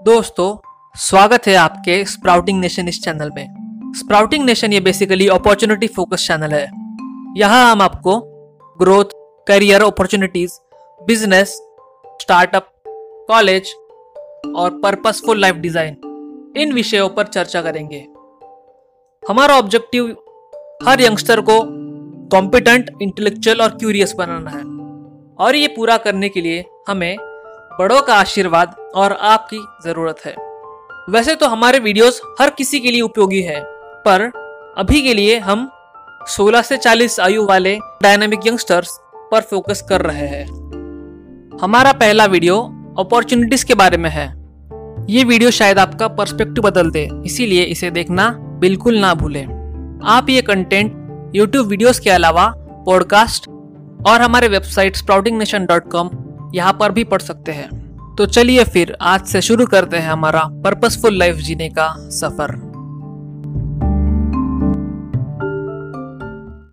दोस्तों, स्वागत है आपके स्प्राउटिंग नेशन इस चैनल में। स्प्राउटिंग नेशन ये बेसिकली अपॉर्चुनिटी फोकस चैनल है। यहाँ हम आपको growth career opportunities business startup college और पर्पसफुल लाइफ डिज़ाइन इन विषयों पर चर्चा करेंगे। हमारा ऑब्जेक्टिव हर यंगस्टर को कॉम्पिटेंट इंटेलेक्चुअल और क्यूरियस बनाना है। और ये पूरा करने के लिए हमें बड़ों का आशीर्वाद और आपकी ज़रूरत है। वैसे तो हमारे वीडियोस हर किसी के लिए उपयोगी है, पर अभी के लिए हम 16 से 40 आयु वाले डायनामिक यंगस्टर्स पर फोकस कर रहे हैं। हमारा पहला वीडियो अपॉर्चुनिटीज़ के बारे में है। ये वीडियो शायद आपका पर्सपेक्टिव बदल दे, इसीलिए इसे देखना बिल्कुल ना भूलें। आप ये कंटेंट यूट्यूब वीडियोस के अलावा पॉडकास्ट और हमारे website sprouting nation dot com यहाँ पर भी पढ़ सकते हैं। तो चलिए फिर आज से शुरू करते हैं हमारा पर्पसफुल लाइफ जीने का सफ़र।